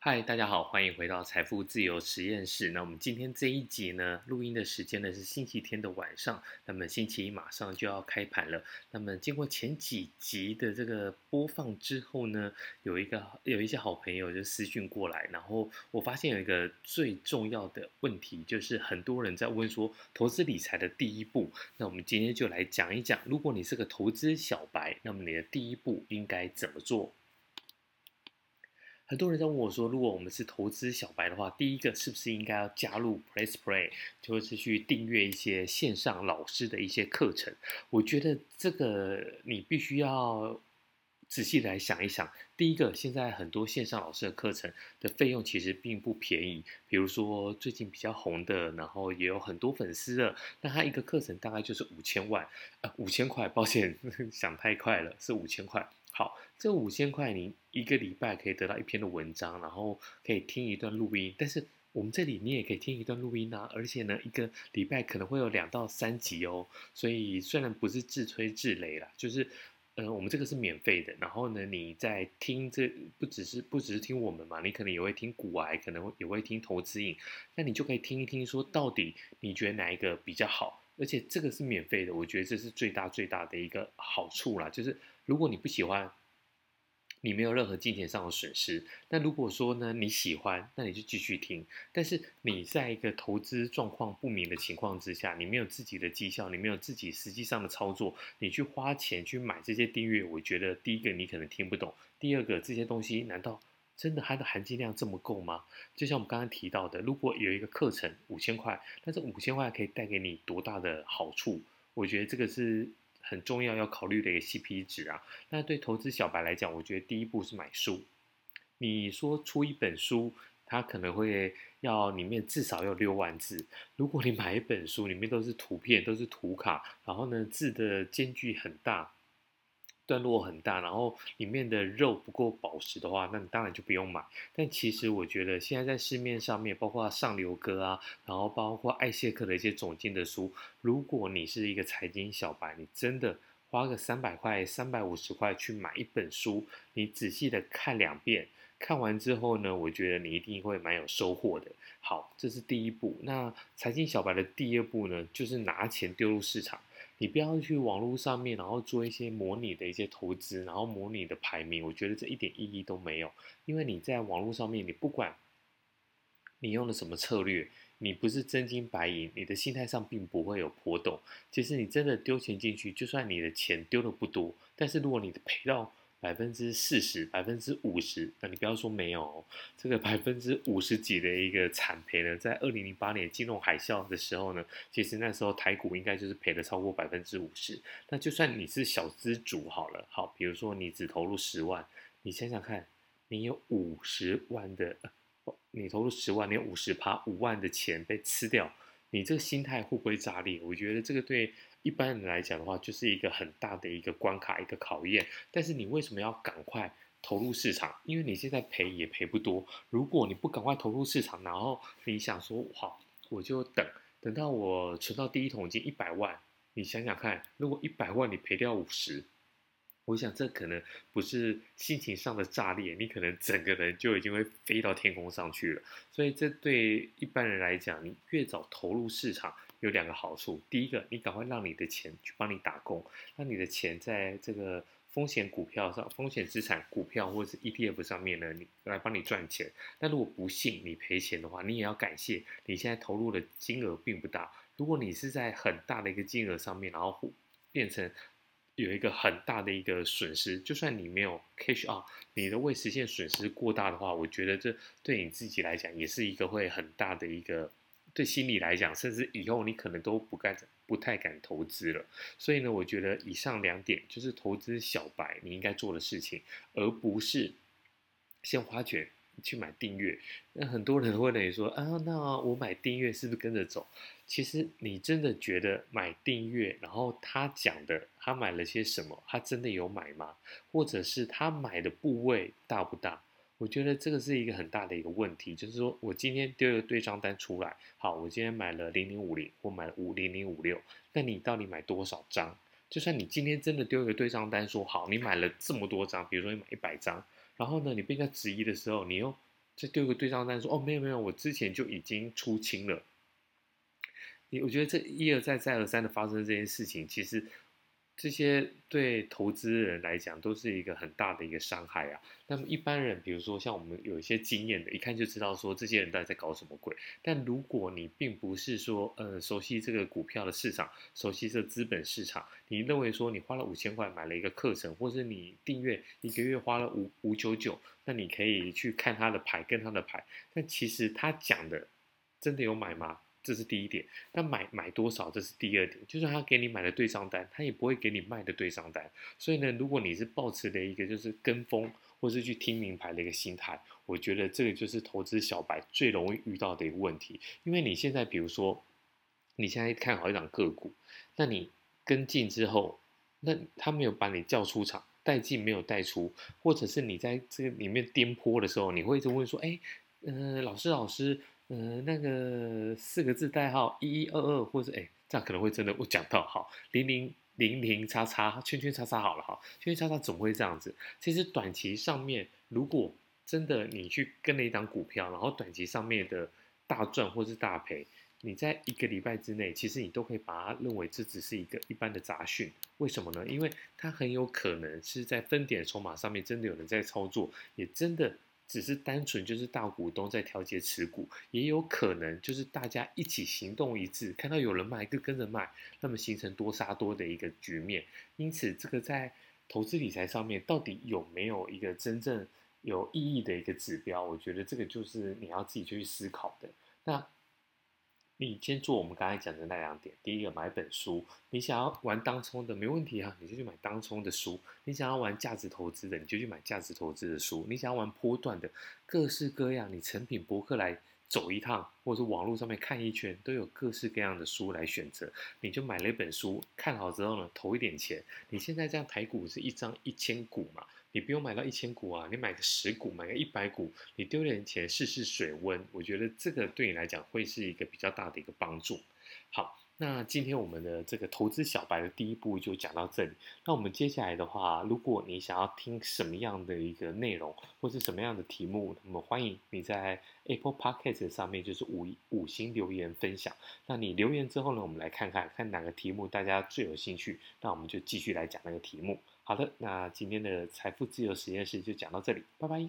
嗨，大家好，欢迎回到财富自由实验室。那我们今天这一集呢，录音的时间呢是星期天的晚上，那么星期一马上就要开盘了。那么经过前几集的这个播放之后呢，有一个有一些好朋友就私讯过来，然后我发现有一个最重要的问题，就是很多人在问说投资理财的第一步。那我们今天就来讲一讲，如果你是个投资小白，那么你的第一步应该怎么做？很多人在问我说：“如果我们是投资小白的话，第一个是不是应该要加入 PressPlay，就是去订阅一些线上老师的一些课程？”我觉得这个你必须要仔细来想一想。第一个，现在很多线上老师的课程的费用其实并不便宜，比如说最近比较红的，然后也有很多粉丝的，那他一个课程大概就是五千万，呃，五千块，抱歉，想太快了，是五千块。好，这五千块你一个礼拜可以得到一篇的文章，然后可以听一段录音。但是我们这里你也可以听一段录音啊，而且呢，一个礼拜可能会有两到三集哦。所以虽然不是自吹自擂啦，就是呃，我们这个是免费的。然后呢，你在听这不只是不只是听我们嘛，你可能也会听股癌，可能也会听投资瘾，那你就可以听一听，说到底你觉得哪一个比较好？而且这个是免费的，我觉得这是最大最大的一个好处啦，就是。如果你不喜欢，你没有任何金钱上的损失。那如果说呢，你喜欢，那你就继续听。但是你在一个投资状况不明的情况之下，你没有自己的绩效，你没有自己实际上的操作，你去花钱去买这些订阅，我觉得第一个你可能听不懂，第二个这些东西难道真的它的含金量这么够吗？就像我们刚刚提到的，如果有一个课程五千块，但这五千块可以带给你多大的好处？我觉得这个是。很重要要考虑的一个 CP 值啊，那对投资小白来讲，我觉得第一步是买书。你说出一本书，它可能会要里面至少要六万字。如果你买一本书，里面都是图片，都是图卡，然后呢，字的间距很大。段落很大，然后里面的肉不够饱实的话，那你当然就不用买。但其实我觉得现在在市面上面，包括上流哥啊，然后包括艾谢克的一些总经的书，如果你是一个财经小白，你真的花个三百块、三百五十块去买一本书，你仔细的看两遍，看完之后呢，我觉得你一定会蛮有收获的。好，这是第一步。那财经小白的第二步呢，就是拿钱丢入市场。你不要去网络上面，然后做一些模拟的一些投资，然后模拟的排名，我觉得这一点意义都没有。因为你在网络上面，你不管你用了什么策略，你不是真金白银，你的心态上并不会有波动。其实你真的丢钱进去，就算你的钱丢的不多，但是如果你的赔到。百分之四十，百分之五十，那你不要说没有哦，这个百分之五十几的一个惨赔呢，在二零零八年金融海啸的时候呢，其实那时候台股应该就是赔了超过百分之五十。那就算你是小资主好了，好，比如说你只投入十万，你想想看，你有五十万的，你投入十万，你有五十趴五万的钱被吃掉，你这个心态会不会炸裂？我觉得这个对。一般人来讲的话，就是一个很大的一个关卡，一个考验。但是你为什么要赶快投入市场？因为你现在赔也赔不多。如果你不赶快投入市场，然后你想说好，我就等等到我存到第一桶金一百万，你想想看，如果一百万你赔掉五十，我想这可能不是心情上的炸裂，你可能整个人就已经会飞到天空上去了。所以这对一般人来讲，你越早投入市场。有两个好处，第一个，你赶快让你的钱去帮你打工，让你的钱在这个风险股票上、风险资产股票或者是 ETF 上面呢，你来帮你赚钱。但如果不幸你赔钱的话，你也要感谢你现在投入的金额并不大。如果你是在很大的一个金额上面，然后变成有一个很大的一个损失，就算你没有 cash out，你的未实现损失过大的话，我觉得这对你自己来讲也是一个会很大的一个。对心理来讲，甚至以后你可能都不敢、不太敢投资了。所以呢，我觉得以上两点就是投资小白你应该做的事情，而不是先花钱去买订阅。那很多人会问你说：“啊，那我买订阅是不是跟着走？”其实你真的觉得买订阅，然后他讲的他买了些什么，他真的有买吗？或者是他买的部位大不大？我觉得这个是一个很大的一个问题，就是说我今天丢一个对账单出来，好，我今天买了零零五零，或买了五零零五六，那你到底买多少张？就算你今天真的丢一个对账单说好，你买了这么多张，比如说你买一百张，然后呢，你被人家质疑的时候，你又再丢个对账单说哦没有没有，我之前就已经出清了。你我觉得这一而再再而三的发生这件事情，其实。这些对投资人来讲都是一个很大的一个伤害啊。那么一般人，比如说像我们有一些经验的，一看就知道说这些人到底在搞什么鬼。但如果你并不是说呃熟悉这个股票的市场，熟悉这资本市场，你认为说你花了五千块买了一个课程，或是你订阅一个月花了五五九九，那你可以去看他的牌跟他的牌，但其实他讲的真的有买吗？这是第一点，那买买多少？这是第二点，就算他给你买的对账单，他也不会给你卖的对账单。所以呢，如果你是抱持的一个就是跟风，或是去听名牌的一个心态，我觉得这个就是投资小白最容易遇到的一个问题。因为你现在比如说，你现在看好一档个股，那你跟进之后，那他没有把你叫出场，带进没有带出，或者是你在这个里面颠簸的时候，你会一直问说，哎，嗯、老师老师。嗯、呃，那个四个字代号一一二二，或者哎，这样可能会真的我讲到哈零零零零叉叉圈圈叉叉好了哈，圈圈叉叉总会这样子。其实短期上面，如果真的你去跟了一档股票，然后短期上面的大赚或是大赔，你在一个礼拜之内，其实你都可以把它认为这只是一个一般的杂讯。为什么呢？因为它很有可能是在分点筹码上面真的有人在操作，也真的。只是单纯就是大股东在调节持股，也有可能就是大家一起行动一致，看到有人卖就跟着卖，那么形成多杀多的一个局面。因此，这个在投资理财上面到底有没有一个真正有意义的一个指标？我觉得这个就是你要自己去思考的。那。你先做我们刚才讲的那两点。第一个，买本书。你想要玩当冲的，没问题啊，你就去买当冲的书。你想要玩价值投资的，你就去买价值投资的书。你想要玩波段的，各式各样，你成品博客来走一趟，或者是网络上面看一圈，都有各式各样的书来选择。你就买了一本书，看好之后呢，投一点钱。你现在这样台股是一张一千股嘛？你不用买到一千股啊，你买个十股，买个一百股，你丢点钱试试水温，我觉得这个对你来讲会是一个比较大的一个帮助。好，那今天我们的这个投资小白的第一步就讲到这里。那我们接下来的话，如果你想要听什么样的一个内容，或是什么样的题目，那么欢迎你在 Apple Podcast 上面就是五五星留言分享。那你留言之后呢，我们来看看看哪个题目大家最有兴趣，那我们就继续来讲那个题目。好的，那今天的财富自由实验室就讲到这里，拜拜。